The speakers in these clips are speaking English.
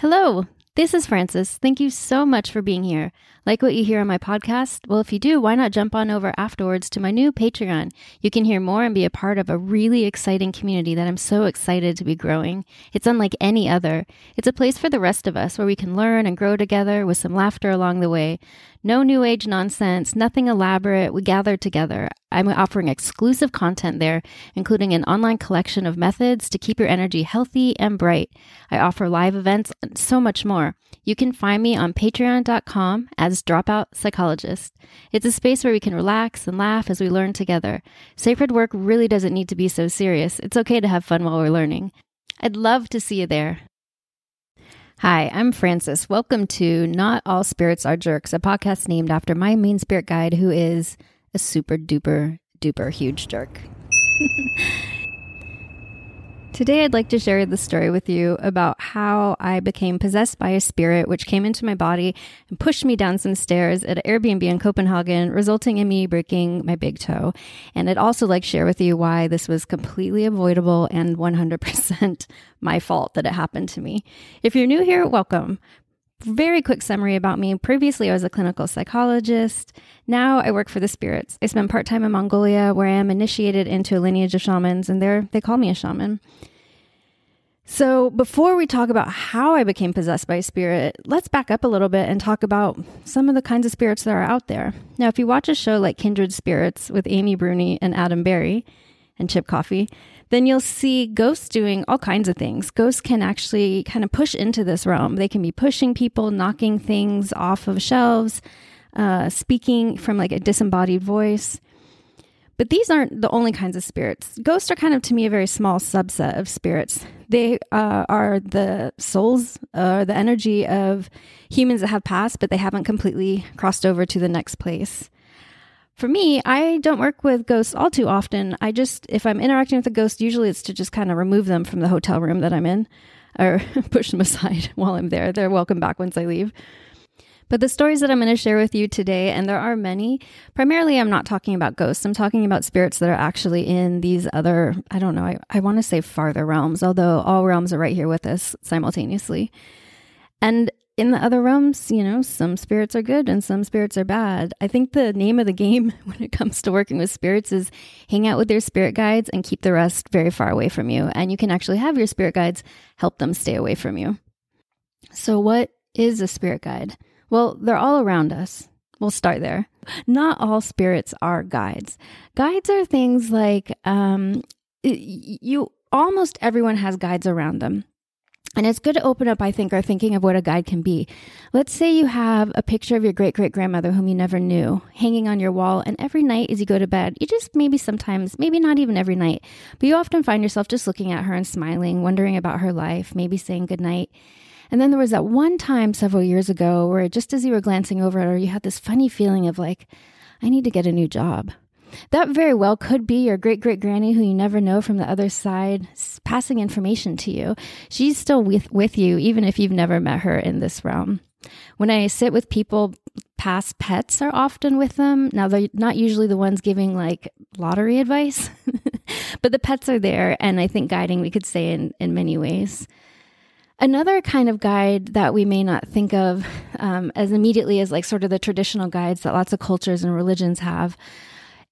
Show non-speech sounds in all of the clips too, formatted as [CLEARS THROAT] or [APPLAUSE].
Hello, this is Frances. Thank you so much for being here. Like what you hear on my podcast? Well, if you do, why not jump on over afterwards to my new Patreon? You can hear more and be a part of a really exciting community that I'm so excited to be growing. It's unlike any other. It's a place for the rest of us where we can learn and grow together with some laughter along the way. No new age nonsense, nothing elaborate. We gather together. I'm offering exclusive content there, including an online collection of methods to keep your energy healthy and bright. I offer live events and so much more. You can find me on patreon.com as Dropout Psychologist. It's a space where we can relax and laugh as we learn together. Sacred work really doesn't need to be so serious. It's okay to have fun while we're learning. I'd love to see you there. Hi, I'm Frances. Welcome to Not All Spirits Are Jerks, a podcast named after my main spirit guide, who is a super duper duper huge jerk. [LAUGHS] Today, I'd like to share the story with you about how I became possessed by a spirit which came into my body and pushed me down some stairs at an Airbnb in Copenhagen, resulting in me breaking my big toe. And I'd also like to share with you why this was completely avoidable and 100% [LAUGHS] my fault that it happened to me. If you're new here, welcome. Very quick summary about me. Previously, I was a clinical psychologist. Now I work for the spirits. I spent part time in Mongolia, where I am initiated into a lineage of shamans, and there they call me a shaman. So, before we talk about how I became possessed by a spirit, let's back up a little bit and talk about some of the kinds of spirits that are out there. Now, if you watch a show like Kindred Spirits with Amy Bruni and Adam Berry and Chip Coffey, then you'll see ghosts doing all kinds of things. Ghosts can actually kind of push into this realm. They can be pushing people, knocking things off of shelves, uh, speaking from like a disembodied voice. But these aren't the only kinds of spirits. Ghosts are kind of, to me, a very small subset of spirits. They uh, are the souls or uh, the energy of humans that have passed, but they haven't completely crossed over to the next place. For me, I don't work with ghosts all too often. I just, if I'm interacting with a ghost, usually it's to just kind of remove them from the hotel room that I'm in or [LAUGHS] push them aside [LAUGHS] while I'm there. They're welcome back once I leave. But the stories that I'm going to share with you today, and there are many, primarily I'm not talking about ghosts. I'm talking about spirits that are actually in these other, I don't know, I, I want to say farther realms, although all realms are right here with us simultaneously. And in the other realms, you know, some spirits are good and some spirits are bad. I think the name of the game [LAUGHS] when it comes to working with spirits is hang out with your spirit guides and keep the rest very far away from you. And you can actually have your spirit guides help them stay away from you. So, what is a spirit guide? Well, they're all around us. We'll start there. Not all spirits are guides. Guides are things like um, you almost everyone has guides around them. And it's good to open up, I think, our thinking of what a guide can be. Let's say you have a picture of your great great grandmother whom you never knew hanging on your wall, and every night as you go to bed, you just maybe sometimes, maybe not even every night, but you often find yourself just looking at her and smiling, wondering about her life, maybe saying goodnight. And then there was that one time several years ago where just as you were glancing over at her, you had this funny feeling of like, I need to get a new job. That very well could be your great great granny who you never know from the other side passing information to you. She's still with, with you, even if you've never met her in this realm. When I sit with people, past pets are often with them. Now, they're not usually the ones giving like lottery advice, [LAUGHS] but the pets are there, and I think guiding, we could say, in, in many ways. Another kind of guide that we may not think of um, as immediately as like sort of the traditional guides that lots of cultures and religions have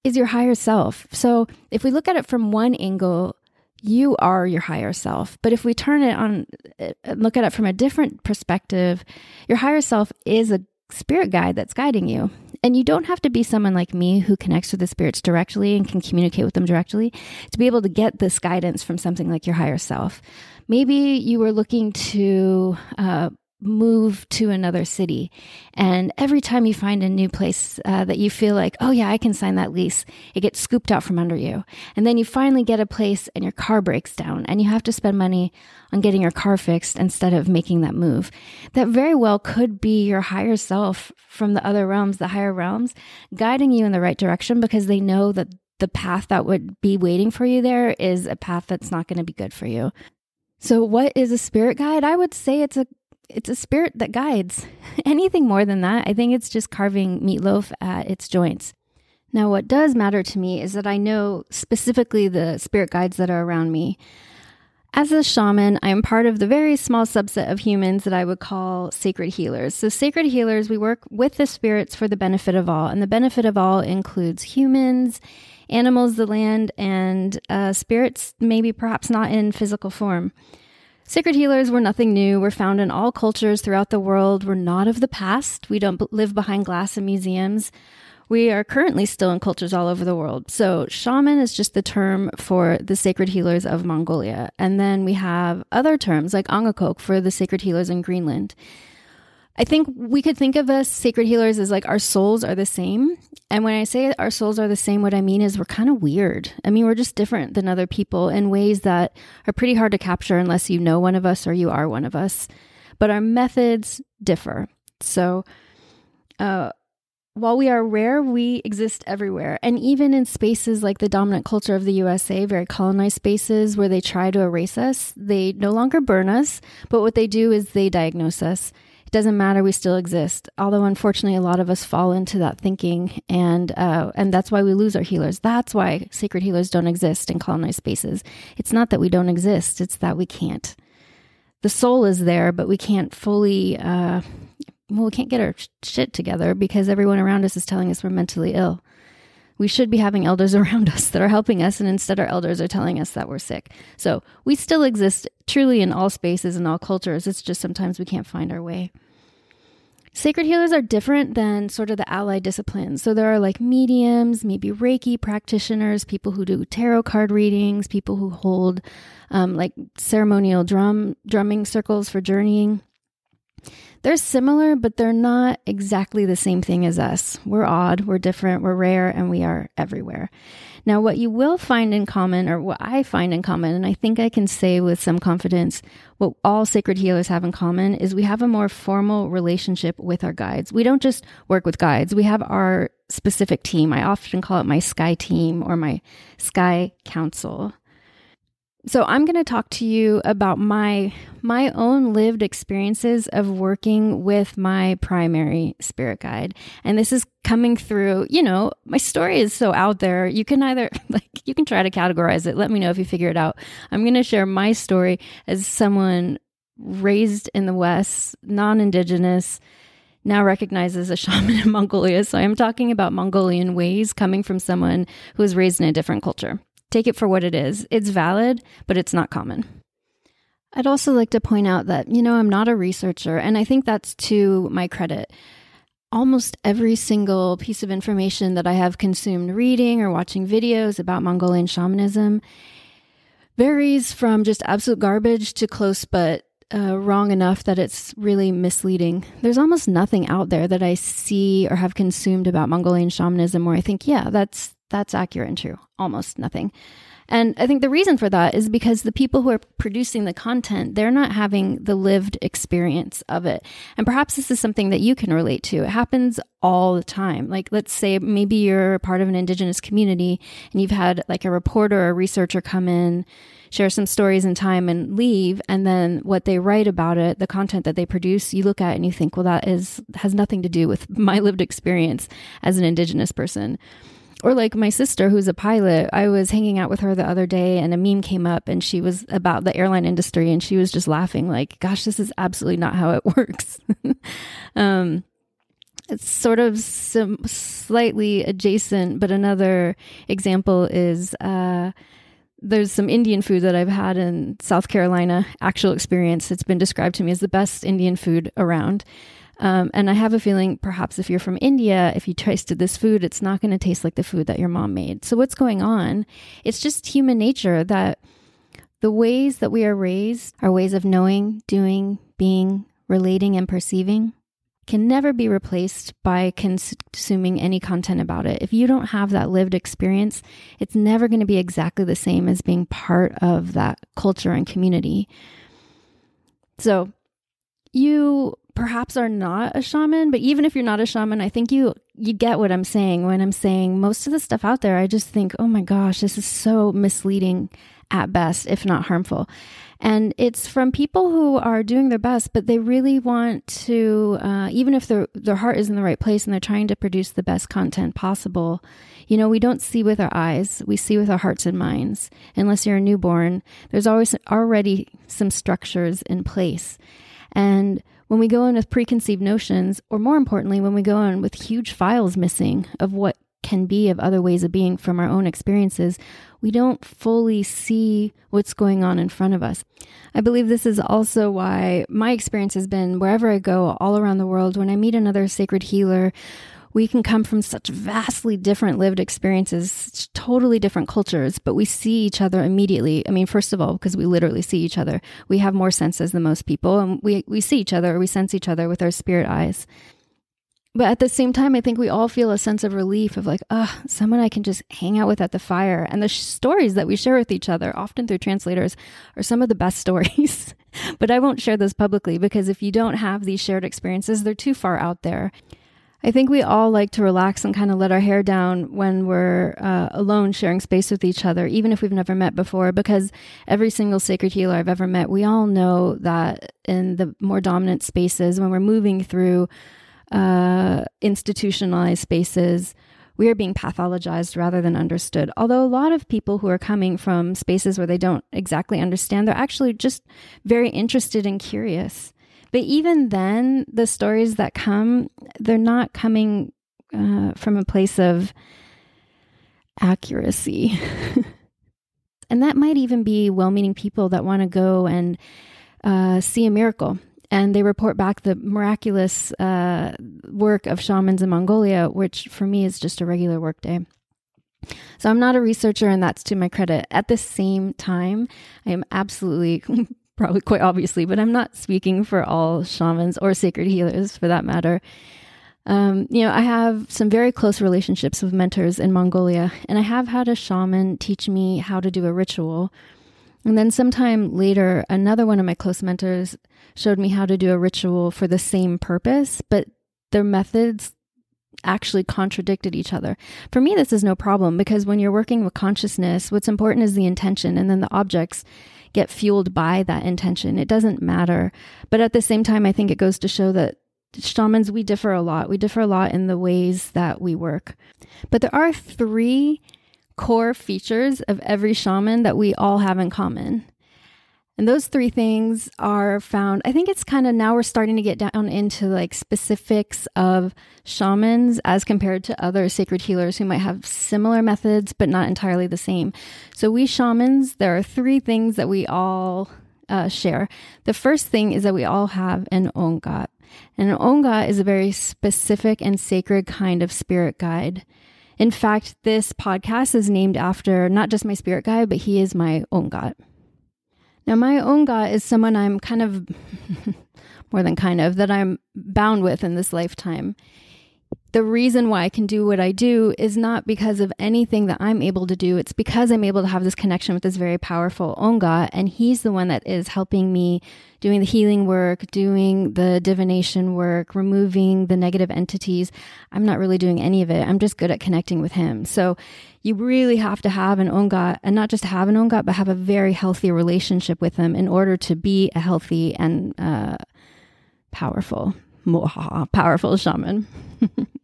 is your higher self. So if we look at it from one angle, you are your higher self. But if we turn it on, uh, look at it from a different perspective, your higher self is a spirit guide that's guiding you. And you don't have to be someone like me who connects with the spirits directly and can communicate with them directly to be able to get this guidance from something like your higher self. Maybe you were looking to uh, move to another city. And every time you find a new place uh, that you feel like, oh, yeah, I can sign that lease, it gets scooped out from under you. And then you finally get a place and your car breaks down and you have to spend money on getting your car fixed instead of making that move. That very well could be your higher self from the other realms, the higher realms, guiding you in the right direction because they know that the path that would be waiting for you there is a path that's not going to be good for you. So, what is a spirit guide? I would say it's a it's a spirit that guides. [LAUGHS] Anything more than that, I think it's just carving meatloaf at its joints. Now, what does matter to me is that I know specifically the spirit guides that are around me. As a shaman, I am part of the very small subset of humans that I would call sacred healers. So, sacred healers, we work with the spirits for the benefit of all. And the benefit of all includes humans, animals, the land, and uh, spirits, maybe perhaps not in physical form. Sacred healers were nothing new. We're found in all cultures throughout the world. We're not of the past. We don't live behind glass in museums we are currently still in cultures all over the world. So, shaman is just the term for the sacred healers of Mongolia. And then we have other terms like angakok for the sacred healers in Greenland. I think we could think of us sacred healers as like our souls are the same. And when I say our souls are the same, what I mean is we're kind of weird. I mean, we're just different than other people in ways that are pretty hard to capture unless you know one of us or you are one of us. But our methods differ. So, uh, while we are rare, we exist everywhere. And even in spaces like the dominant culture of the USA, very colonized spaces where they try to erase us, they no longer burn us, but what they do is they diagnose us. Doesn't matter, we still exist. Although unfortunately, a lot of us fall into that thinking, and uh, and that's why we lose our healers. That's why sacred healers don't exist in colonized spaces. It's not that we don't exist; it's that we can't. The soul is there, but we can't fully uh, well, we can't get our shit together because everyone around us is telling us we're mentally ill. We should be having elders [LAUGHS] around us that are helping us, and instead, our elders are telling us that we're sick. So, we still exist truly in all spaces and all cultures. It's just sometimes we can't find our way. Sacred healers are different than sort of the allied disciplines. So, there are like mediums, maybe Reiki practitioners, people who do tarot card readings, people who hold um, like ceremonial drum drumming circles for journeying. They're similar, but they're not exactly the same thing as us. We're odd, we're different, we're rare, and we are everywhere. Now, what you will find in common, or what I find in common, and I think I can say with some confidence, what all sacred healers have in common is we have a more formal relationship with our guides. We don't just work with guides, we have our specific team. I often call it my sky team or my sky council. So I'm going to talk to you about my my own lived experiences of working with my primary spirit guide. And this is coming through, you know, my story is so out there. You can either [LAUGHS] like you can try to categorize it. Let me know if you figure it out. I'm going to share my story as someone raised in the West, non-indigenous, now recognized as a [LAUGHS] shaman in Mongolia. So I'm talking about Mongolian ways coming from someone who was raised in a different culture. Take it for what it is. It's valid, but it's not common. I'd also like to point out that, you know, I'm not a researcher, and I think that's to my credit. Almost every single piece of information that I have consumed reading or watching videos about Mongolian shamanism varies from just absolute garbage to close but uh, wrong enough that it's really misleading. There's almost nothing out there that I see or have consumed about Mongolian shamanism where I think, yeah, that's that's accurate and true. Almost nothing. And I think the reason for that is because the people who are producing the content, they're not having the lived experience of it. And perhaps this is something that you can relate to. It happens all the time. Like, let's say maybe you're part of an indigenous community and you've had like a reporter or a researcher come in, share some stories in time and leave. And then what they write about it, the content that they produce, you look at and you think, well, that is, has nothing to do with [LAUGHS] my lived experience as an indigenous person. Or like my sister, who's a pilot, I was hanging out with her the other day and a meme came up and she was about the airline industry and she was just laughing, like, gosh, this is absolutely not how it [LAUGHS] works. um, it's sort of some slightly adjacent, but another example is uh, there's some Indian food that I've had in South Carolina, actual experience. It's been described to me as the best Indian food around. Um, and I have a feeling perhaps if you're from India, if you tasted this food, it's not going to taste like the food that your mom made. So, what's going on? It's just human nature that the ways that we are raised, our ways of knowing, doing, being, relating, and perceiving, can never be replaced by consuming any content about it. If you don't have that lived experience, it's never going to be exactly the same as being part of that culture and community. So, you perhaps are not a shaman, but even if you're not a shaman, I think you you get what I'm saying when I'm saying most of the stuff out there. I just think, "Oh my gosh, this is so misleading at best, if not harmful. And it's from people who are doing their best, but they really want to, uh, even if their their heart is in the right place and they're trying to produce the best content possible. You know, we don't see with our eyes; we see with our hearts and minds. Unless you're a newborn, there's always already some structures in place, and when we go in with preconceived notions, or more importantly, when we go in with huge files missing of what can be of other ways of being from our own experiences, we don't fully see what's going on in front of us. I believe this is also why my experience has been wherever I go all around the world, when I meet another sacred healer, we can come from such vastly different lived experiences, totally different cultures, but we see each other immediately. I mean, first of all, because we literally see each other. We have more senses than most people, and we, we see each other, we sense each other with our spirit eyes. But at the same time, I think we all feel a sense of relief of like, ah, oh, someone I can just hang out with at the fire. And the sh- stories that we share with each other, often through translators, are some of the best [LAUGHS] stories. but I won't share those publicly because if you don't have these shared experiences, they're too far out there. I think we all like to relax and kind of let our hair down when we're uh, alone sharing space with each other, even if we've never met before, because every single sacred healer I've ever met, we all know that in the more dominant spaces, when we're moving through uh, institutionalized spaces, we are being pathologized rather than understood. Although a lot of people who are coming from spaces where they don't exactly understand, they're actually just very interested and curious. But even then, the stories that come, they're not coming uh, from a place of accuracy. [LAUGHS] and that might even be well meaning people that want to go and uh, see a miracle and they report back the miraculous uh, work of shamans in Mongolia, which for me is just a regular workday. So I'm not a researcher, and that's to my credit. At the same time, I am absolutely, [LAUGHS] probably quite obviously, but I'm not speaking for all shamans or sacred healers for that matter. Um, you know, I have some very close relationships with mentors in Mongolia, and I have had a shaman teach me how to do a ritual and then sometime later, another one of my close mentors showed me how to do a ritual for the same purpose, but their methods actually contradicted each other. For me, this is no problem because when you're working with consciousness, what's important is the intention, and then the objects get fueled by that intention. It doesn't matter. But at the same time, I think it goes to show that shamans, we differ a lot. We differ a lot in the ways that we work. But there are three core features of every shaman that we all have in common. And those three things are found. I think it's kind of now we're starting to get down into like specifics of shamans as compared to other sacred healers who might have similar methods but not entirely the same. So, we shamans, there are three things that we all uh, share. The first thing is that we all have an ongod. And an ongod is a very specific and sacred kind of spirit guide. In fact, this podcast is named after not just my spirit guide, but he is my ongod. Now, my Ongod is someone I'm kind of, [LAUGHS] more than kind of, that I'm bound with in this lifetime the reason why I can do what I do is not because of anything that I'm able to do. It's because I'm able to have this connection with this very powerful Ongod. and he's the one that is helping me doing the healing work, doing the divination work, removing the negative entities. I'm not really doing any of it. I'm just good at connecting with him. So you really have to have an Ongod and not just have an Ongod, but have a very healthy relationship with him in order to be a healthy and uh, powerful, [LAUGHS] powerful shaman. [LAUGHS]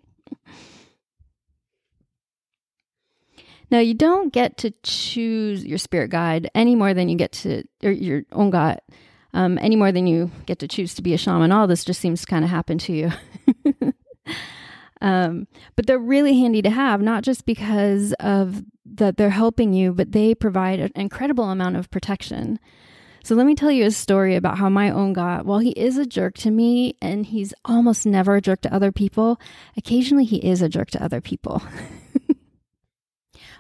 Now, you don't get to choose your spirit guide any more than you get to, or your ongod, um, any more than you get to choose to be a shaman. All this just seems to kind of happen to you. [LAUGHS] um, but they're really handy to have, not just because of that they're helping you, but they provide an incredible amount of protection. So let me tell you a story about how my Ongod, while he is a jerk to me and he's almost never a jerk to other people, occasionally he is a jerk to other people. [LAUGHS]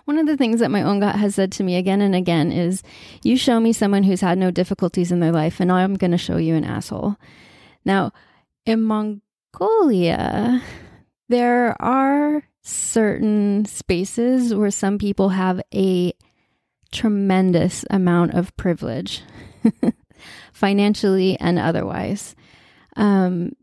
One of the things that my ongod has said to me again and again is, You show me someone who's had no difficulties in their life, and I'm going to show you an asshole. Now, in Mongolia, there are certain spaces where some people have a tremendous amount of privilege, [LAUGHS] financially and otherwise. Um,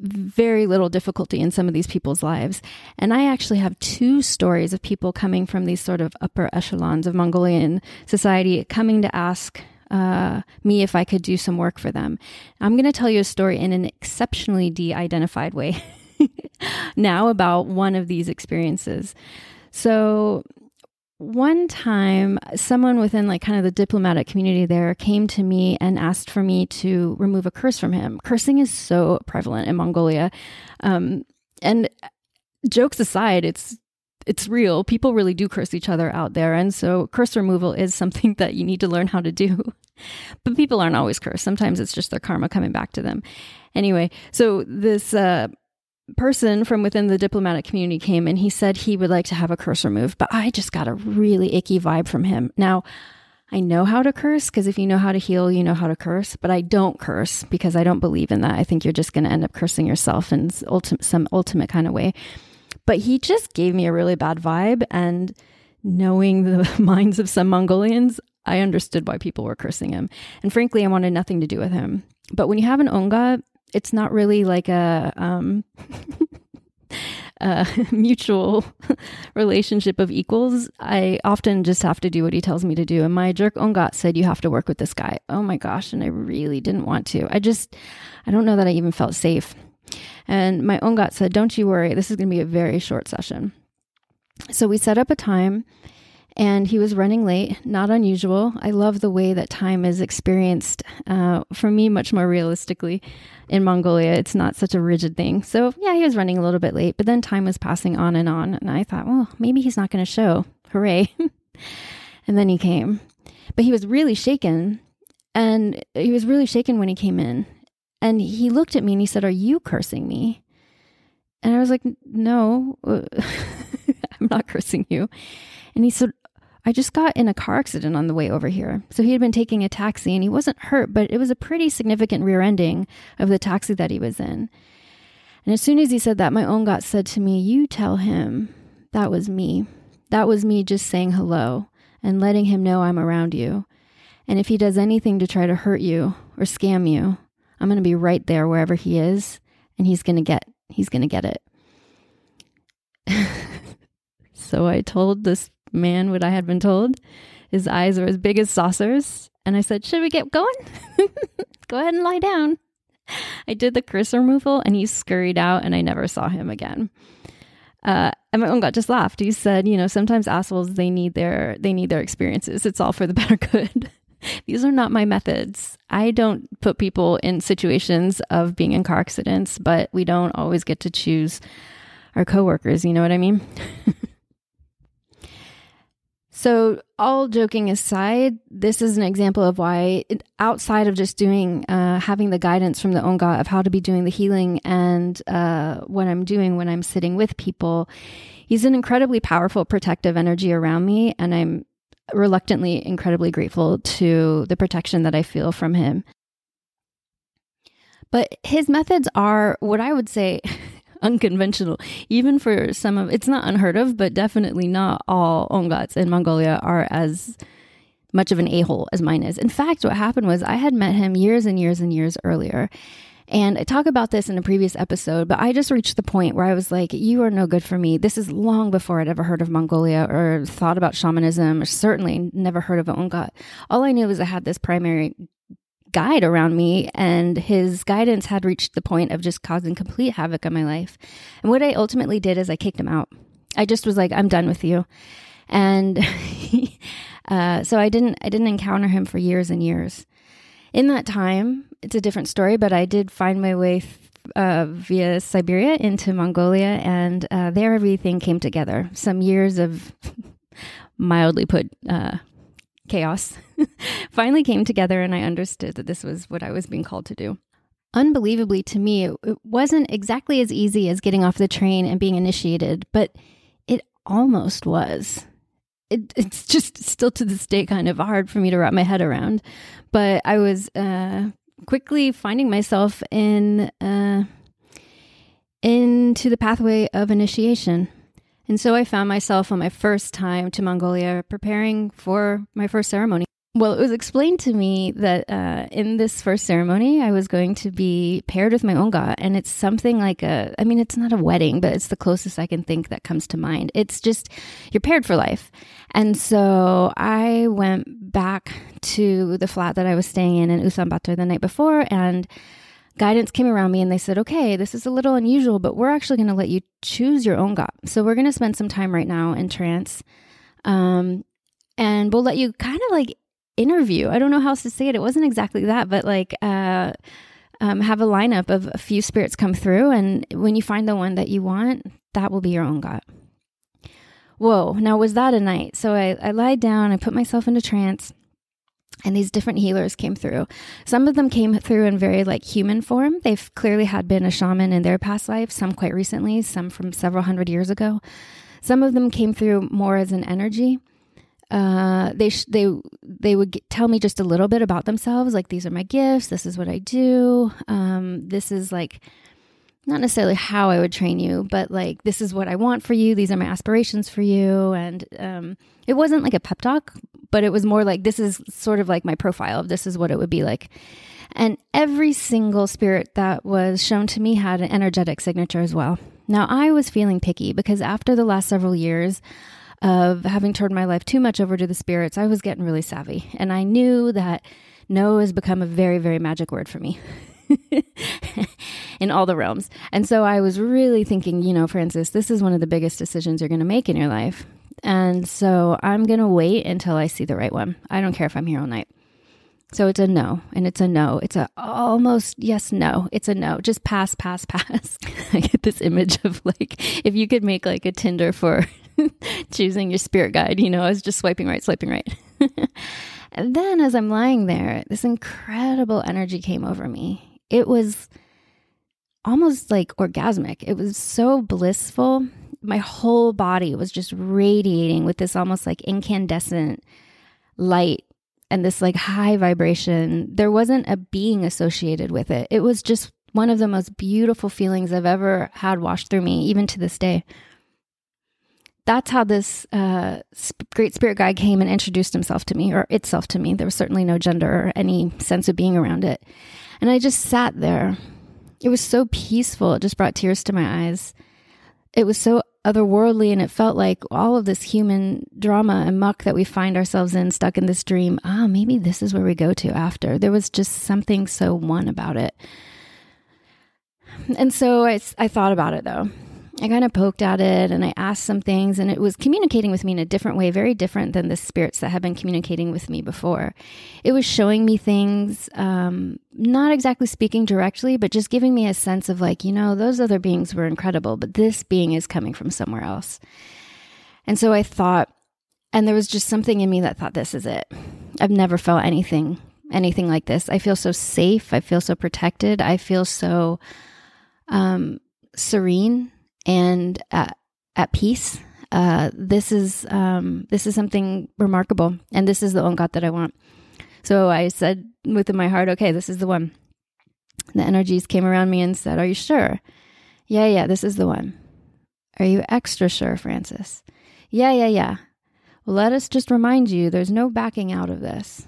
very little difficulty in some of these people's lives. And I actually have two stories of people coming from these sort of upper echelons of Mongolian society coming to ask uh, me if I could do some work for them. I'm going to tell you a story in an exceptionally de identified way [LAUGHS] now about one of these experiences. So, one time someone within like kind of the diplomatic community there came to me and asked for me to remove a curse from him. Cursing is so prevalent in mongolia. Um, and jokes aside it's it's real. People really do curse each other out there. And so curse removal is something [LAUGHS] that you need to learn how to do. [LAUGHS] But people aren't always cursed. Sometimes it's just their karma coming back to them. Anyway so this uh, person from within the diplomatic community came and he said he would like to have a curse removed, but I just got a really icky vibe from him. Now, I know how to curse because if you know how to heal, you know how to curse, but I don't curse because I don't believe in that. I think you're just going to end up cursing yourself in ultimate, some ultimate kind of way. But he just gave me a really bad vibe. And knowing the [LAUGHS] minds of some Mongolians, I understood why people were cursing him. And frankly, I wanted nothing to do with him. But when you have an Ongod, it's not really like a um, [LAUGHS] a [LAUGHS] mutual [LAUGHS] relationship of equals. I often just have to do what he tells me to do. And my jerk Ongod said, You have to work with this guy. Oh my gosh. And I really didn't want to. I just, I don't know that I even felt safe. And my Ongod said, Don't you worry. This is going to be a very short session. So we set up a time and he was running late, not unusual. I love the way that time is experienced uh, for me much more realistically in Mongolia. It's not such a rigid thing. So, yeah, he was running a little bit late, but then time was passing on and on. And I thought, well, maybe he's not going to show. Hooray. [LAUGHS] and then he came. But he was really shaken. And he was really shaken when he came in. And he looked at me and he said, Are you cursing me? And I was like, No, [LAUGHS] I'm not cursing you. And he said, I just got in a car accident on the way over here. So he had been taking a taxi and he wasn't hurt, but it was a pretty significant rear ending of the taxi that he was in. And as soon as he said that, my Ongod said to me, You tell him that was me. That was me just saying hello and letting him know I'm around you. And if he does anything to try to hurt you or scam you, I'm going to be right there wherever he is and he's going to get he's going to get it. [LAUGHS] so I told this man what I had been told. His eyes were as big as saucers. And I said, Should we get going? [LAUGHS] Go ahead and lie down. I did the curse removal and he scurried out and I never saw him again. Uh, and my Ongod just laughed. He said, you know, sometimes assholes they need their they need their experiences. It's all for the [LAUGHS] better good. [LAUGHS] These are not my methods. I don't put people in situations of being in car accidents, but we don't always get to choose our coworkers, you know what I mean? So, all joking aside, this is an example of why, it, outside of just doing, uh, having the guidance from the Ongod of how to be doing the healing and uh, what I'm doing when I'm sitting with people, he's an incredibly powerful protective energy around me. And I'm reluctantly incredibly grateful to the protection that I feel from him. But his methods are what I would say [LAUGHS] unconventional. Even for some of it's not unheard of, but definitely not all Ongods in Mongolia are as much of an a hole as mine is. In fact, what happened was I had met him years and years and years earlier. And I talk about this in a previous episode, but I just reached the point where I was like, you are no good for me. This is long before I'd ever heard of Mongolia or thought about shamanism, or certainly never heard of Ongod. All I knew was I had this primary guide around me, and his guidance had reached the point of just causing complete havoc on my life. And what I ultimately did is I kicked him out. I just was like, I'm done with you. And [LAUGHS] uh, so I didn't I didn't encounter him for years and years. In that time, it's a different story, but I did find my way uh, via Siberia into Mongolia, and uh, there everything came together. Some years of [LAUGHS] mildly put uh, chaos [LAUGHS] finally came together and I understood that this was what I was being called to do. Unbelievably to me, it, wasn't exactly as easy as getting off the train and being initiated, but it almost was. It, [LAUGHS] it's just still to this day kind of hard for me to wrap my head around. But I was uh, quickly finding myself in uh, into the pathway of initiation. And so I found myself on my first time to Mongolia preparing for my first ceremony. Well, it was explained to me that uh, in this first ceremony, I was going to be paired with my ongod, and it's something like a. I mean, it's not a wedding, but it's the closest I can think that comes to mind. It's just you're paired for life, and so I went back to the flat that I was staying in in Ulaanbaatar the night before, and guidance came around me and they said, okay, this is a little unusual, but we're actually going to let you choose your ongod. So we're going to spend some time right now in trance. Um, and we'll let you kind of like interview. I don't know how else to say it. It wasn't exactly that, but like uh, um, have a lineup of a few spirits come through, and when you find the one that you want, that will be your ongod. Whoa! Now was that a night? So I, I lied down. I put myself into trance. And these different healers came through. Some of them came through in very like human form. They've clearly had been a shaman in their past life, some quite recently, some from several hundred years ago. Some of them came through more as an energy uh, they sh- they they would get, tell me just a little bit about themselves, like these are my gifts, this is what I do, um, this is like not necessarily how I would train you, but like this is what I want for you, these are my aspirations for you, and um, it wasn't like a pep talk, but it was more like this is sort of like my profile of this is what it would be like. And every single spirit that was shown to me had an energetic signature as well. Now, I was feeling picky because after the last several years, of having turned my life too much over to the spirits, I was getting really savvy. And I knew that no has become a very, very magic word for me. [LAUGHS] in all the realms. And so I was really thinking, you know, Frances, this is one of the biggest decisions you're going to make in your life. And so I'm going to wait until I see the right one. I don't care if I'm here all night. So it's a no, and it's a no. It's a almost yes, no. It's a no. Just pass, pass, [LAUGHS] pass. I get this image of like if you could make like a Tinder for [LAUGHS] choosing your spirit guide. You know, I was just swiping right, swiping right. [LAUGHS] and then as I'm lying there, this incredible energy came over me. It was almost like orgasmic. It was so blissful. My whole body was just radiating with this almost like incandescent light and this like high vibration. There wasn't a being associated with it. It was just one of the most beautiful feelings I've ever had washed through me, even to this day that's how this uh, great spirit guide came and introduced himself to me or itself to me. There was certainly no gender or any sense of being around it. And I just sat there. It was so peaceful. It just brought tears to my eyes. It was so otherworldly and it felt like all of this human drama and muck that we find ourselves in stuck in this dream ah maybe this is where we go to after there was just something so one about it and so I, I thought about it though I kind of poked at it and I asked some things, and it was communicating with me in a different way, very different than the spirits that had been communicating with me before. It was showing me things, um, not exactly speaking directly, but just giving me a sense of like, you know, those other beings were incredible, but this being is coming from somewhere else. And so I thought, and there was just something in me that thought, this is it. I've never felt anything, anything like this. I feel so safe. I feel so protected. I feel so um, serene and at, at peace. Uh, this is um, this is something remarkable, and this is the ongod that I want. So I said within my heart, okay, this is the one. The energies came around me and said, "Are you sure?" Yeah, yeah, this is the one. Are you extra sure, Frances? Yeah, yeah, yeah. Well, let us just remind you there's no backing out of this.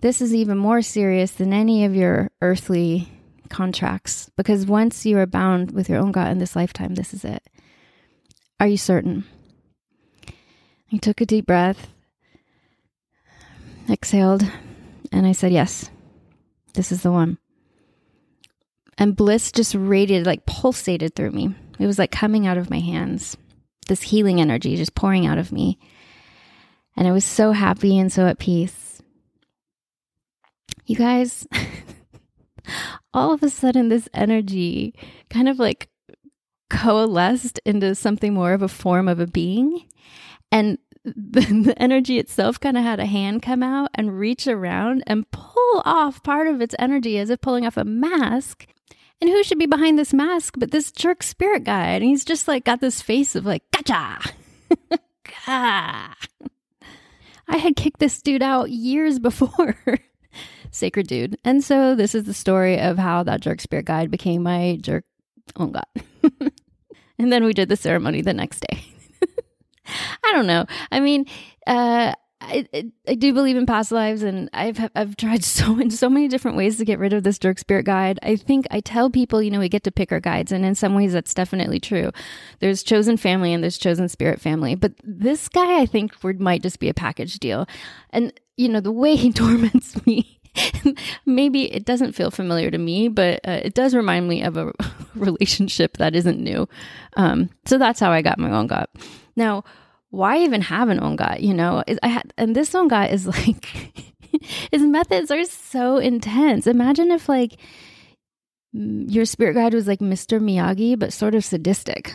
This is even more serious than any of your earthly contracts because once you are bound with your Ongod in this lifetime, this is it. Are you certain? I took a deep breath, exhaled, and I said, Yes, this is the one. And bliss just radiated, like pulsated through me. It was like coming out of my hands, this healing energy just pouring out of me. And I was so happy and so at peace. You guys, [LAUGHS] all of a sudden this energy kind of like coalesced into something more of a form of a being. And the, the energy itself kind of had a hand come out and reach around and pull off part of its energy as if pulling off a mask. And who should be behind this mask but this jerk spirit guy? And he's just like got this face of like, gotcha. [LAUGHS] I had kicked this dude out years [LAUGHS] before sacred dude. And so this is the story of how that jerk spirit guide became my jerk Oh God. [LAUGHS] and then we did the ceremony the next day. [LAUGHS] I don't know. I mean, uh, I, I, I do believe in past lives, and I've I've tried [LAUGHS] so in so many different ways to get rid of this jerk spirit guide. I think I tell people, you know, we get to pick our guides, and in some ways that's definitely true. There's chosen family and there's chosen spirit family, but this guy I think might just be a package deal, and you know the way he torments me. [LAUGHS] maybe it doesn't feel familiar to me, but uh, it does remind me of a [LAUGHS] relationship that isn't new. Um, so that's how I got my own ongod. Now why even have an ongod? You know, Is I had, and this ongod is [LAUGHS] like, his methods are so intense. Imagine if like your spirit guide was like Mr. Miyagi, but sort of sadistic.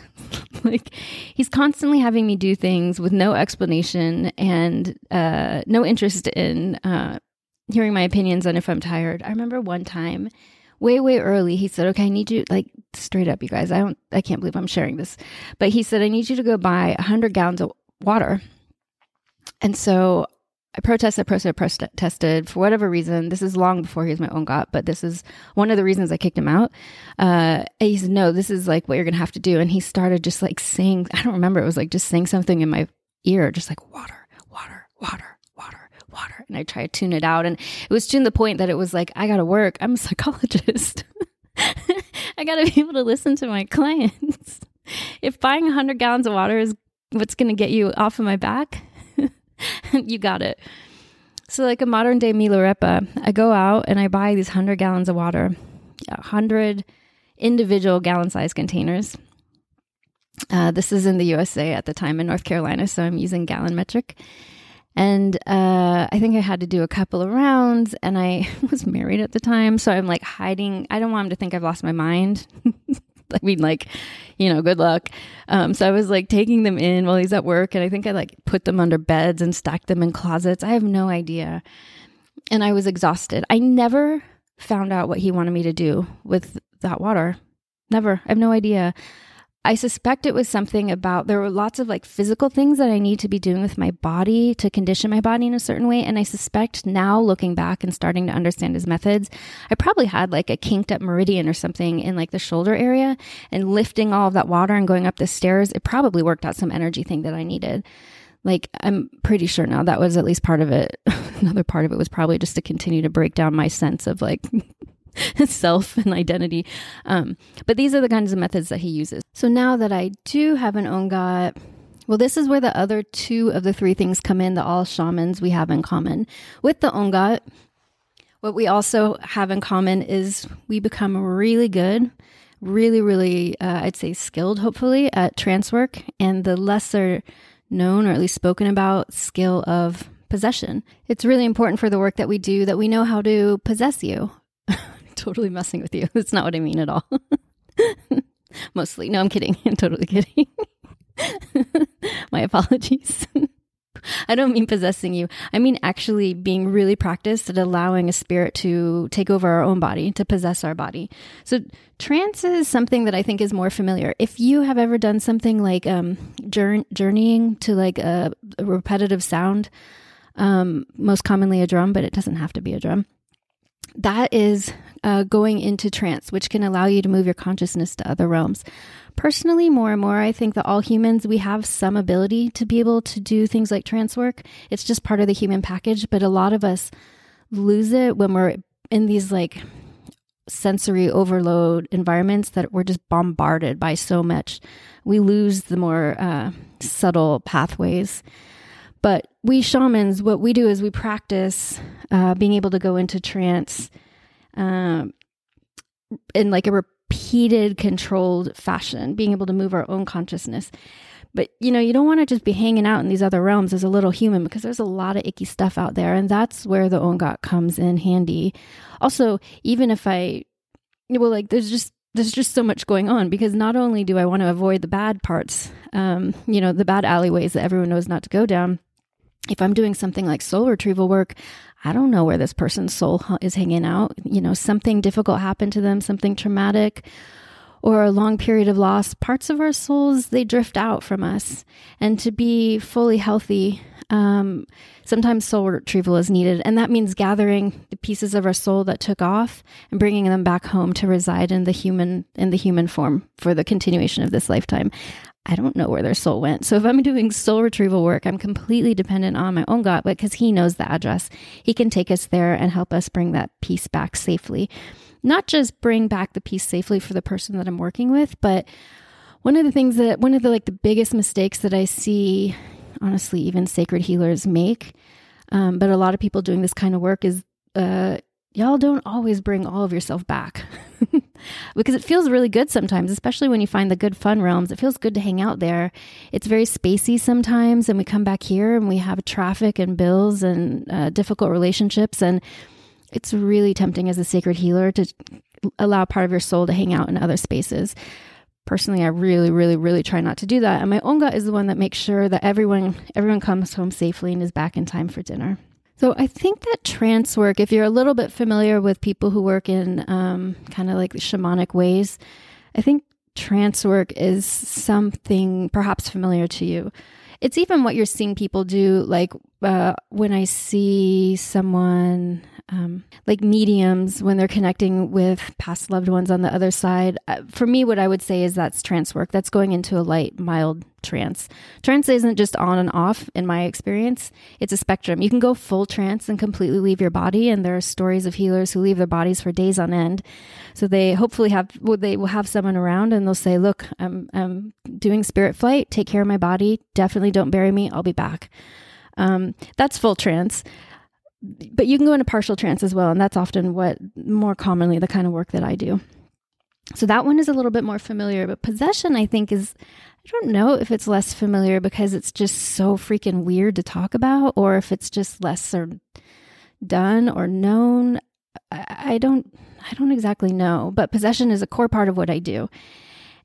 like he's constantly having me do things with no explanation and uh, no interest in uh, hearing my opinions on if I'm tired. I remember one time way way early he said okay i need you like straight up you guys i don't i can't believe i'm sharing this but he said i need you to go buy 100 gallons of water. And so I protested, protested, protested for whatever reason. This is long before he was my ongod, but this is one of the reasons I kicked him out. Uh, he said, no, this is like what you're to have to do. And he started just like saying, I don't remember. It was like just saying something in my ear, just like water, water, water, water. And I try to tune it out. And it was to the point that it was like, I got to work. I'm a [LAUGHS] psychologist. [LAUGHS] I got to be able to listen to my clients. [LAUGHS] if buying 100 gallons of water is what's going to get you off of my back? you got it. So, like a modern day Milarepa, I go out and I buy these 100 gallons of water, 100 individual gallon size containers. Uh, this is in the USA at the time in North Carolina, so I'm using gallon metric. And uh, I think I had to do a couple of rounds, and I [LAUGHS] was married at the time, so I'm like hiding. I don't want him to think I've lost my mind. [LAUGHS] I mean, like, you know, good luck. Um, so I was like taking them in while he's at work, and I think I like put them under beds and stacked them in closets. I have no idea. And I was exhausted. I never found out what he wanted me to do with that water. Never. I have no idea. I suspect it was something about there were lots of like physical things that I need to be doing with my body to condition my body in a certain way. And I suspect now looking back and starting to understand his methods, I probably had like a kinked up meridian or something in like the shoulder area and lifting all of that water and going up the stairs. It probably worked out some energy thing that I needed. Like, I'm pretty sure now that was at least part of it. [LAUGHS] Another part of it was probably just to continue to break down my sense of like [LAUGHS] self and identity. Um, but these are the kinds of methods that he uses. So now that I do have an ongod, well, this is where the other two of the three things come in that all shamans we have in common. With the ongod, what we also have in common is we become really good, really, really, uh, I'd say skilled, hopefully, at trance work and the lesser known or at least spoken about skill of possession. It's really important for the work that we do that we know how to possess you [LAUGHS] totally messing with you. [LAUGHS] That's not what I mean at all. [LAUGHS] Mostly. No, I'm kidding. I'm [LAUGHS] totally kidding. My apologies. I don't mean possessing you. I mean actually being really practiced at allowing a spirit to take over our own body, to possess our body. So trance is something that I think is more familiar. If you have ever done something like um, journeying to like a, a repetitive sound, um, most commonly a drum, but it doesn't have to be a drum that is uh, going into trance, which can allow you to move your consciousness to other realms. Personally, more and more, I think that all humans, we have some ability to be able to do things like trance work. It's just part of the human package, but a lot of us lose it when we're in these like sensory overload environments that we're just bombarded by so much. We lose the more uh, subtle pathways. But we shamans, what we do is we practice uh, being able to go into trance um, in like a repeated, controlled fashion, being able to move our own consciousness. But you know, you don't want to just be hanging out in these other realms as a little human because there's a lot of icky stuff out there, and that's where the ongod comes in handy. Also, even if I, well, like there's just there's just so much going on because not only do I want to avoid the bad parts, um, you know, the bad alleyways that everyone knows not to go down, if I'm doing something like soul retrieval work, I don't know where this person's soul is hanging out. You know, something difficult happened to them, something traumatic, or a long period of loss. Parts of our souls, they drift out from us. And to be fully healthy, um, sometimes soul retrieval is needed. And that means gathering the pieces of our soul that took off and bringing them back home to reside in the human, in the human form for the continuation of this lifetime. I don't know where their soul went. So if I'm doing soul retrieval work, I'm completely dependent on my Ongod, but because he knows the address, he can take us there and help us bring that piece back safely. Not just bring back the piece safely for the person that I'm working with, but one of the things that one of the like the biggest mistakes that I see, honestly, even sacred healers make, um, but a lot of people doing this kind of work is uh, y'all don't always bring all of yourself back [LAUGHS] because it feels really good sometimes, especially when you find the good fun realms. It feels good to hang out there. It's very spacey sometimes, and we come back here and we have traffic and bills and uh, difficult relationships. And it's really tempting as a sacred healer to allow part of your soul to hang out in other spaces. Personally, I really, really, really try not to do that. And my Ongod is the one that makes sure that everyone everyone comes home safely and is back in time for dinner. So I think that trance work, if you're a little bit familiar with people who work in um, kind of like shamanic ways, I think trance work is something perhaps familiar to you. It's even what you're seeing people do, like uh, when I see someone um, like mediums when they're connecting with past loved ones on the other side. Uh, for me, what I would say is that's trance work. That's going into a light, mild trance. Trance isn't just on and off, in my experience. It's a spectrum. You can go full trance and completely leave your body, and there are stories of healers who leave their bodies for days on end. So they hopefully have well, they will have someone around, and they'll say, "Look, I'm I'm doing spirit flight. Take care of my body. Definitely don't bury me. I'll be back." Um, that's full trance but you can go into partial trance as well. And that's often what more commonly the kind of work that I do. So that one is a little bit more familiar, but possession, I think, is I don't know if it's less familiar because it's just so freaking weird to talk about, or if it's just lesser done or known. I, don't I don't exactly know, but possession is a core part of what I do.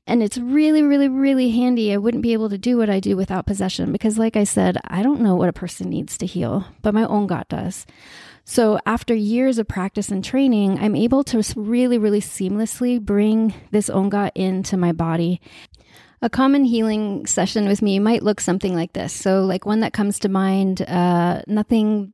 And it's really, really, really handy. I wouldn't be able to do what I do without possession because, like I said, I don't know what a person needs to heal, but my Ongod does. So, after years of practice and training, I'm able to really, really seamlessly bring this Ongod into my body. A common healing session with me might look something like this. So, like one that comes to mind, uh, nothing,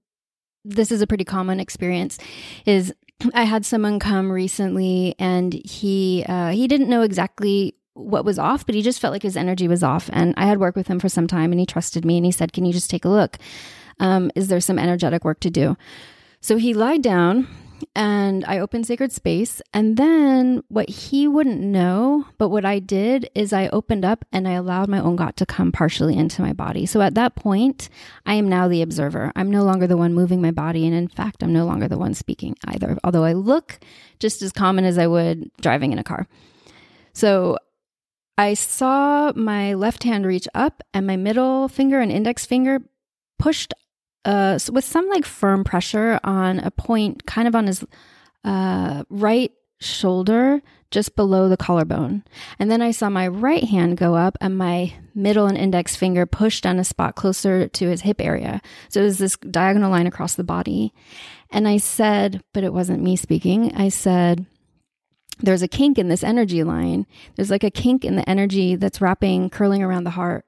this is a pretty common experience, is [CLEARS THROAT] I had someone come recently and he uh, he didn't know exactly what was off, but he just felt like his energy was off. And I had worked with him for some time and he trusted me and he said, Can you just take a look? Um, is there some energetic work to do? So he lied down and I opened Sacred Space. And then what he wouldn't know, but what I did is I opened up and I allowed my Ongod to come partially into my body. So at that point, I am now the observer. I'm no longer the one moving my body. And in fact, I'm no longer the one speaking either, although I look just as common as I would driving in a car. So I saw my left hand reach up and my middle finger and index finger pushed uh, with some like firm pressure on a point kind of on his uh, right shoulder just below the collarbone. And then I saw my right hand go up and my middle and index finger pushed on a spot closer to his hip area. So it was this diagonal line across the body. And I said, but it wasn't me speaking. I said, there's a kink in this energy line. There's like a kink in the energy that's wrapping, curling around the heart.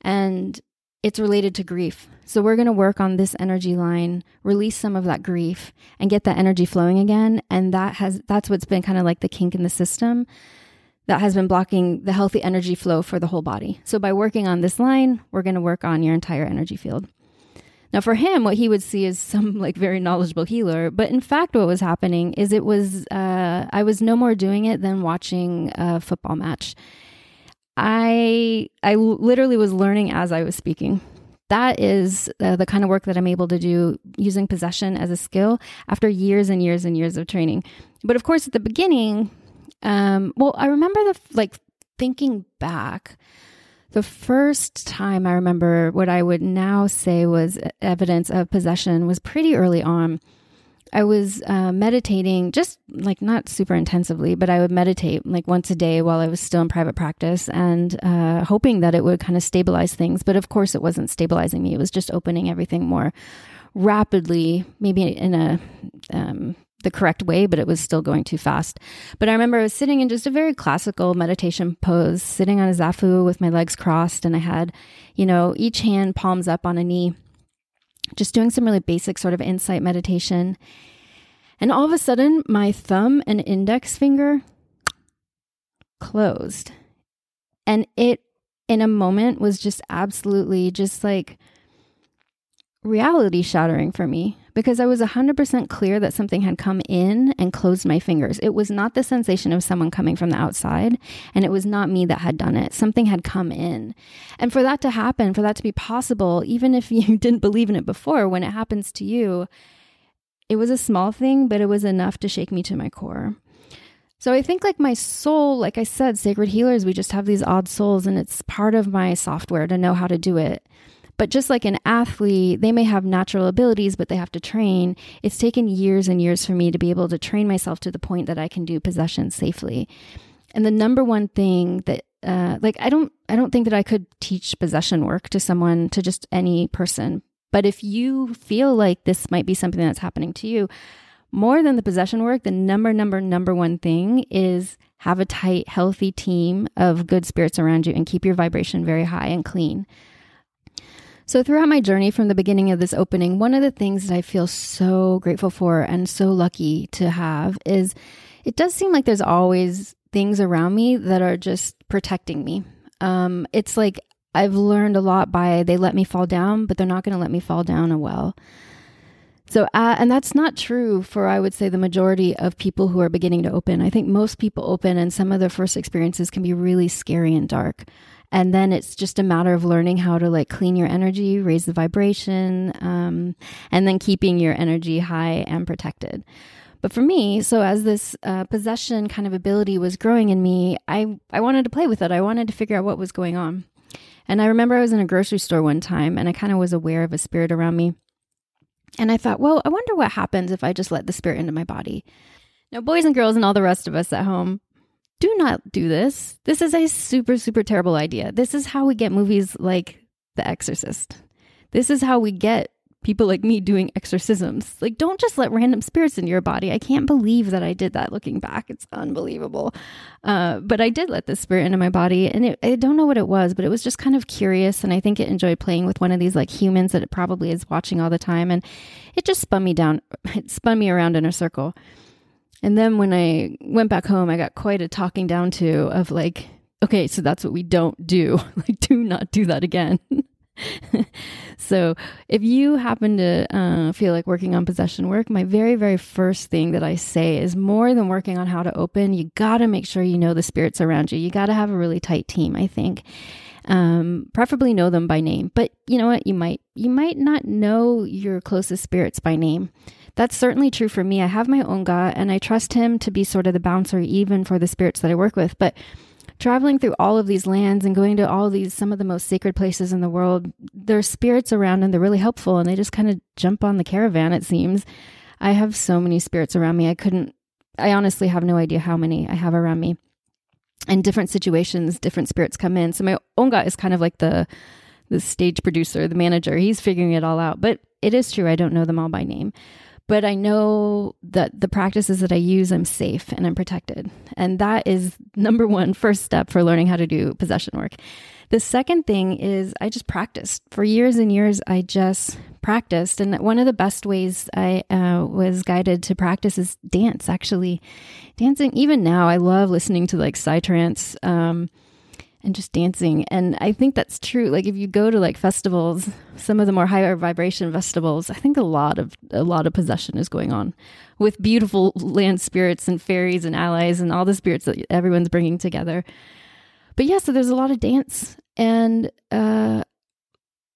And it's related to grief. So we're going to work on this energy line, release some of that grief and get that energy flowing again. And that has, that's what's been kind of like the kink in the system that has been blocking the healthy energy flow for the whole body. So by working on this line, we're going to work on your entire energy field. Now, for him, what he would see is some like very knowledgeable healer. But in fact, what was happening is it was, uh, I was no more doing it than watching a football match. I, I literally was learning as I was speaking. That is uh, the kind of work that I'm able to do using possession as a skill after years and years and years of training. But of course, at the beginning, um, well, I remember the like thinking back the first time I remember what I would now say was evidence of possession was pretty early on. I was uh, meditating, just like not super intensively, but I would meditate like once a day while I was still in private practice and uh, hoping that it would kind of stabilize things. But of course, it wasn't stabilizing me, it was just opening everything more rapidly, maybe in a um, the correct way, but it was still going too fast. But I remember I was sitting in just a very classical meditation pose, sitting on a zafu with my legs crossed, and I had, you know, each hand palms up on a knee, just doing some really basic sort of insight meditation. And all of a sudden, my thumb and index finger closed. And it in a moment was just absolutely just like reality shattering for me because I was 100% clear that something had come in and closed my fingers. It was not the sensation of someone coming from the outside, and it was not me that had done it. Something had come in. And for that to happen, for that to be possible, even if [LAUGHS] you didn't believe in it before, when it happens to you, it was a small thing, but it was enough to shake me to my core. So I think, like my soul, like I said, sacred healers, we just have these odd souls, and it's part of my software to know how to do it. But just like an athlete, they may have natural abilities, but they have to train. It's taken years and years for me to be able to train myself to the point that I can do possession safely. And the number one thing that uh, like I don't I don't think that I could teach possession work to someone to just any person. But if you feel like this might be something that's happening to you, more than the possession work, the number number number one thing is have a tight healthy team of good spirits around you and keep your vibration very high and clean. So, throughout my journey from the beginning of this opening, one of the things that I feel so grateful for and so lucky to have is it does seem like there's always things around me that are just protecting me. Um, it's like I've learned a lot by they let me fall down, but they're not going to let me fall down a well. So, uh, and that's not true for, I would say, the majority of people who are beginning to open. I think most people open, and some of their first experiences can be really scary and dark. And then it's just a matter of learning how to like clean your energy raise the vibration um, and then keeping your energy high and protected. But for me so as this uh, possession kind of ability was growing in me i i wanted to play with it. I wanted to figure out what was going on. And i remember i was in a grocery store one time and i kind of was aware of a spirit around me and i thought well i wonder what happens if i just let the spirit into my body now boys and girls and all the rest of us at home do not do this. This is a super, super terrible idea. This is how we get movies like The Exorcist. This is how we get people like me doing exorcisms. Like, don't just let random spirits in your body. I can't believe that I did that looking back. It's unbelievable. Uh, but I did let this spirit into my body, and it, I don't know what it was, but it was just kind of curious. And I think it enjoyed playing with one of these like humans that it probably is watching all the time. And it just spun me down, [LAUGHS] it spun me around in a circle. And then when I went back home, I got quite a talking down to of like, okay, so that's what we don't do. [LAUGHS] like, do not do that again. [LAUGHS] [LAUGHS] so if you happen to uh, feel like working on possession work, my very, very first thing that I say is more than working on how to open, you got to make sure you know the spirits around you. You got to have a really tight team, I think. Um, preferably know them by name, but you know what? You might, you might not know your closest spirits by name. That's certainly true for me. I have my Ongod and I trust him to be sort of the bouncer even for the spirits that I work with. But traveling through all of these lands and going to all these some of the most sacred places in the world, there's spirits around and they're really helpful and they just kind of jump on the caravan, it seems. I have so many spirits around me. I couldn't I honestly have no idea how many I have around me. In different situations, different spirits come in. So my Ongod is kind of like the the stage producer, the manager. He's figuring it all out. But it is true I don't know them all by name but I know that the practices that I use, I'm safe and I'm protected. And that is [LAUGHS] number one, first step for learning how to do possession work. The second thing is I just practiced. For years and years, I just practiced. And one of the best ways I uh, was guided to practice is dance, actually. Dancing, even now, I love listening to like Psytrance. Um, and just dancing. And I think that's true. Like if you go to like festivals, some of the more higher vibration festivals, I think a lot of a lot of possession is going on with beautiful land spirits and fairies and allies and all the spirits that everyone's bringing together. But yeah, so there's a lot of dance and uh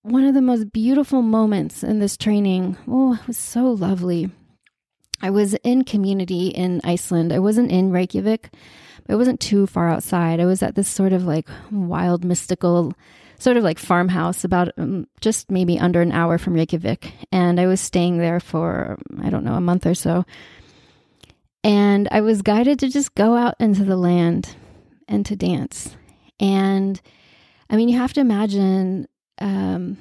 one of the most beautiful moments in this training, oh, it was so lovely. I was in community in Iceland. I wasn't in Reykjavik it wasn't too far outside. I was at this sort of like wild, mystical, sort of like farmhouse about um, just maybe under an hour from Reykjavik. And I was staying there for, I don't know, a month or so. And I was guided to just go out into the land and to dance. And I mean, you have to imagine um,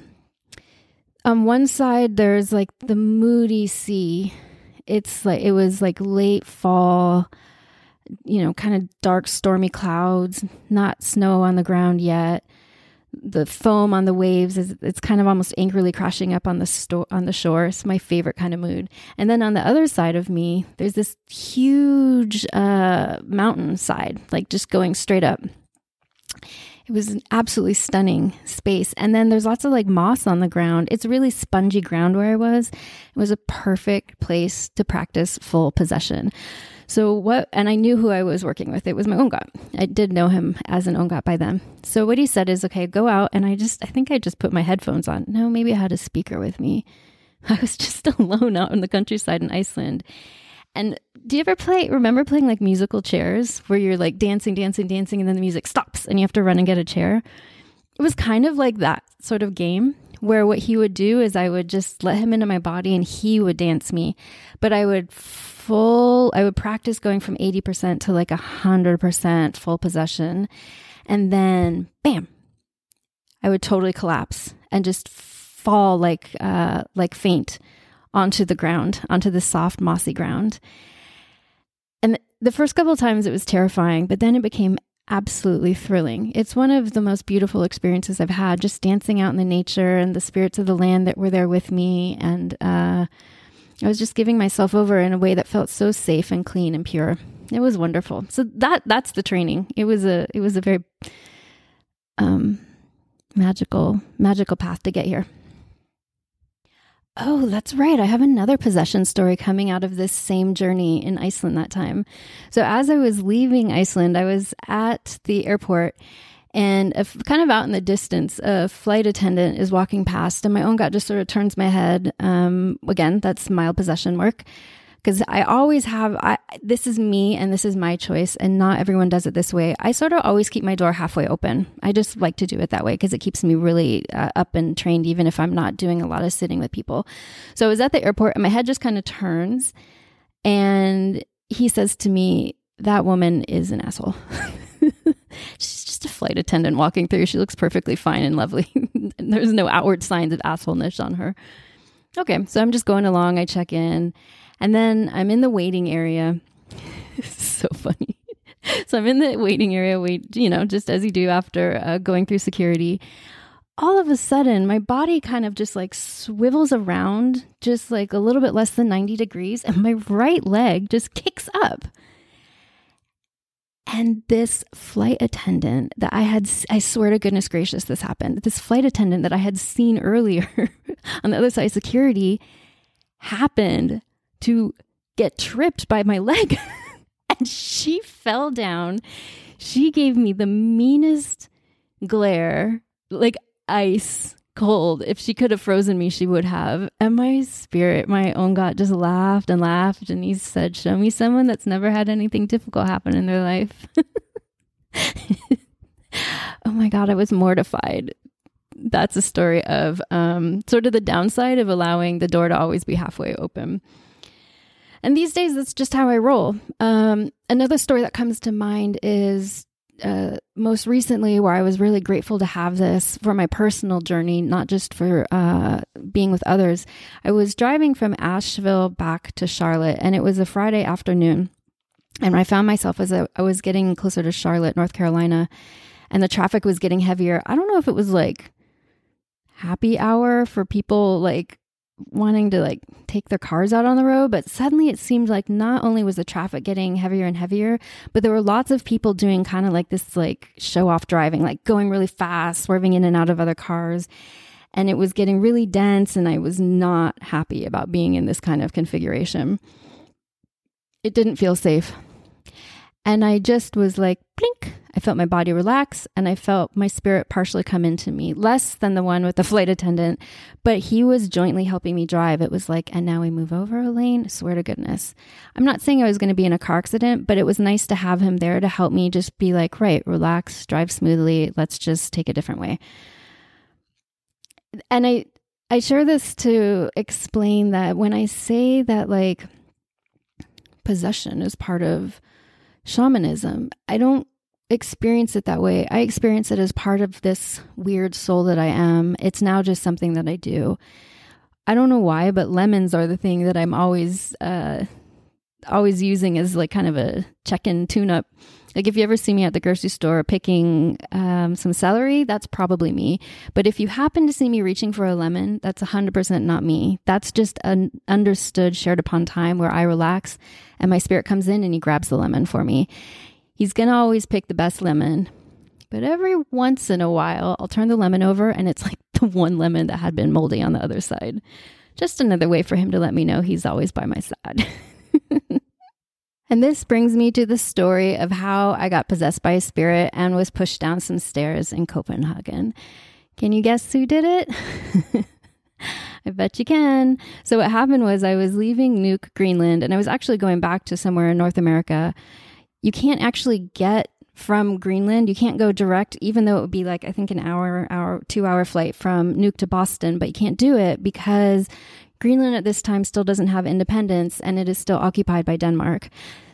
on one side, there's like the moody sea. It's like, it was like late fall you know, kind of dark, stormy clouds, not snow on the ground yet. The foam on the waves is it's kind of almost angrily crashing up on the sto- on the shore. It's my favorite kind of mood. And then on the other side of me, there's this huge uh, mountain side, like just going straight up. It was an absolutely stunning space. And then there's lots of like moss on the ground. It's really spongy ground where I was. It was a perfect place to practice full possession. So what, and I knew who I was working with. It was my ongod. I did know him as an ongod by then. So what he said is, okay, go out. And I just, I think I just put my headphones on. No, maybe I had a speaker with me. [LAUGHS] I was just [LAUGHS] alone out in the countryside in Iceland. And do you ever play, remember playing like musical chairs where you're like dancing, dancing, dancing, and then the music stops and you have to run and get a chair? It was kind of like that sort of game where what he would do is I would just let him into my body and he would dance me. But I would full, I would practice going from 80% to like 100% full possession. And then bam, I would totally collapse and just fall like, uh, like faint onto the ground, onto the soft, mossy ground. And the first couple of times it was terrifying, but then it became absolutely thrilling. It's one of the most beautiful experiences I've had, just dancing out in the nature and the spirits of the land that were there with me. And uh, I was just giving myself over in a way that felt so safe and clean and pure. It was wonderful. So that that's the training. It was a it was a very um, magical magical path to get here. Oh, that's right. I have another possession story coming out of this same journey in Iceland that time. So, as I was leaving Iceland, I was at the airport and kind of out in the distance, a flight attendant is walking past, and my ongod just sort of turns my head. Um, again, that's mild possession work because I always have I, this is me and this is my choice, and not everyone does it this way. I sort of always keep my door halfway open. I just like to do it that way because it keeps me really uh, up and trained, even if I'm not doing a lot of sitting with people. So I was at the airport, and my head just kind of turns, and he says to me, "That woman is an asshole." [LAUGHS] Just a flight attendant walking through. She looks perfectly fine and lovely. [LAUGHS] There's no outward signs of assholeness on her. Okay, so I'm just going along. I check in and then I'm in the waiting area. [LAUGHS] so funny. so I'm in the waiting area, wait, you know, just as you do after uh, going through security. All of a sudden, my body kind of just like swivels around, just like a little bit less than 90 degrees, and my right leg just kicks up. And this flight attendant that I had, I swear to goodness gracious, this happened. This flight attendant that I had seen earlier [LAUGHS] on the other side of security happened to get tripped by my [LAUGHS] leg. and she fell down. She gave me the meanest glare, like ice cold. If she could have frozen me, she would have. And my spirit, my Ongod, just laughed and laughed. And he said, Show me someone that's never had anything difficult happen in their life. [LAUGHS] oh my God, I was mortified. That's a story of um, sort of the downside of allowing the door to always be halfway open. And these days, that's just how I roll. Um, another story that comes to mind is uh, most recently where I was really grateful to have this for my personal journey, not just for uh, being with others. I was driving from Asheville back to Charlotte, and it was a Friday afternoon. And I found myself as I was getting closer to Charlotte, North Carolina, and the traffic was getting heavier. I don't know if it was like happy hour for people like wanting to like take their cars out on the road, but suddenly it seemed like not only was the traffic getting heavier and heavier, but there were lots of people doing kind of like this like show off driving, like going really fast, swerving in and out of other cars. And it was getting really dense, and I was not happy about being in this kind of configuration. It didn't feel safe. And I just was like, I felt my body relax and I felt my spirit partially come into me, less than the one with the [LAUGHS] flight attendant, but he was jointly helping me drive. It was like, and now we move over a lane. Swear to goodness. I'm not saying I was going to be in a car accident, but it was nice to have him there to help me just be like, right, relax, drive smoothly. Let's just take a different way. And I, I share this to explain that when I say that, like, possession is part of shamanism, I don't experience it that way. I experience it as part of this weird soul that I am. It's now just something that I do. I don't know why, but lemons are the thing that I'm always uh always using as like kind of a check-in tune-up. Like if you ever see me at the grocery store picking um, some celery, that's probably me. But if you happen to see me reaching for a lemon, that's 100% not me. That's just an understood, shared upon time where I relax and my spirit comes in and he grabs the lemon for me. He's going to always pick the best lemon, But every once in a while, I'll turn the lemon over and it's like [LAUGHS] the one lemon that had been moldy on the other side. Just another way for him to let me know he's always by my side. [LAUGHS] and this brings me to the story of how I got possessed by a spirit and was pushed down some stairs in Copenhagen. Can you guess who did it? [LAUGHS] I bet you can. So, what happened was I was leaving Nuuk, Greenland, and I was actually going back to somewhere in North America. You can't actually get from Greenland. You can't go direct, even though it would be like, I think, an hour, hour, two hour flight from Nuuk to Boston, but you can't do it because Greenland at this time still doesn't have independence and it is still occupied by Denmark.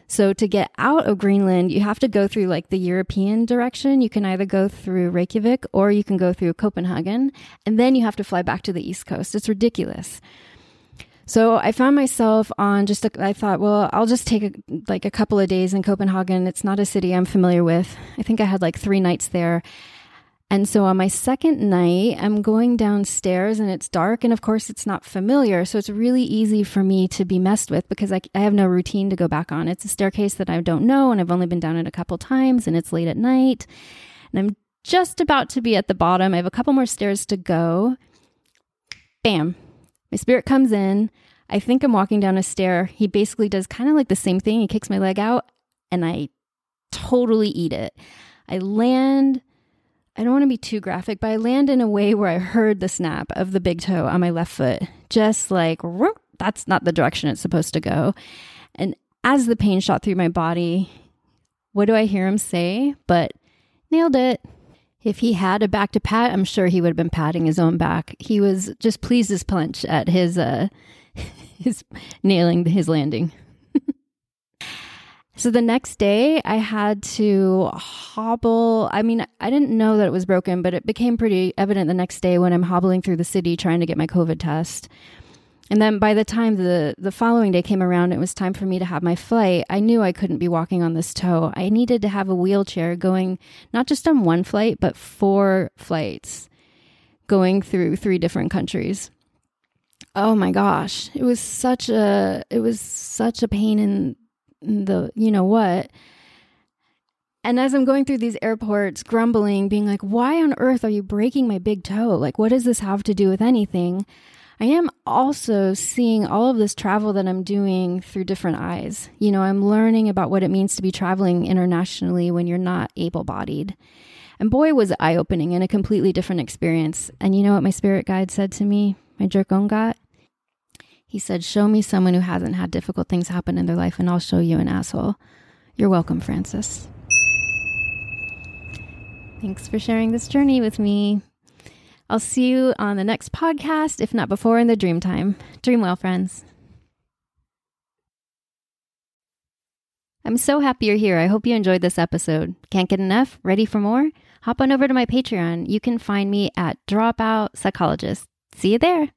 So to get out of Greenland, you have to go through like the European direction. You can either go through Reykjavik or you can go through Copenhagen, and then you have to fly back to the East Coast. It's ridiculous. So I found myself on just, a, I thought, well, I'll just take a, like a couple of days in Copenhagen. It's not a city I'm familiar with. I think I had like three nights there. And so on my second night, I'm going downstairs and it's dark. And of course, it's not familiar. So it's really easy for me to be messed with because I, I have no routine to go back on. It's a staircase that I don't know. And I've only been down it a couple times and it's late at night. And I'm just about to be at the bottom. I have a couple more stairs to go. Bam. My spirit comes in. I think I'm walking down a stair. He basically does kind of like the same thing. He kicks my leg out and I totally eat it. I land I don't want to be too graphic, but I land in a way where I heard the snap of the big toe on my left foot, just like that's not the direction it's supposed to go. And as the pain shot through my body, what do I hear him say? But nailed it. If he had a back to pat, I'm sure he would have been patting his own back. He was just pleased as punch at his uh [LAUGHS] his nailing his landing. [LAUGHS] So the next day, I had to hobble. I mean, I didn't know that it was broken, but it became pretty evident the next day when I'm hobbling through the city trying to get my COVID test. And then by the time the, the following day came around, it was time for me to have my flight. I knew I couldn't be walking on this toe. I needed to have a wheelchair going not just on one flight, but four flights going through three different countries. Oh my gosh. It was such a it was such a pain in the you know what. And as I'm going through these airports, grumbling, being like, why on earth are you breaking my big toe? Like, what does this have to do with anything? I am also seeing all of this travel that I'm doing through different eyes. You know, I'm learning about what it means to be traveling internationally when you're not able bodied. And boy, was it eye opening and a completely different experience. And you know what my spirit guide said to me, my jerk got? He said, Show me someone who hasn't had difficult things happen in their life, and I'll show you an asshole. You're welcome, Frances. Thanks for sharing this journey with me. I'll see you on the next podcast, if not before in the dream time. Dream well, friends. I'm so happy you're here. I hope you enjoyed this episode. Can't get enough? Ready for more? Hop on over to my Patreon. You can find me at Dropout Psychologist. See you there.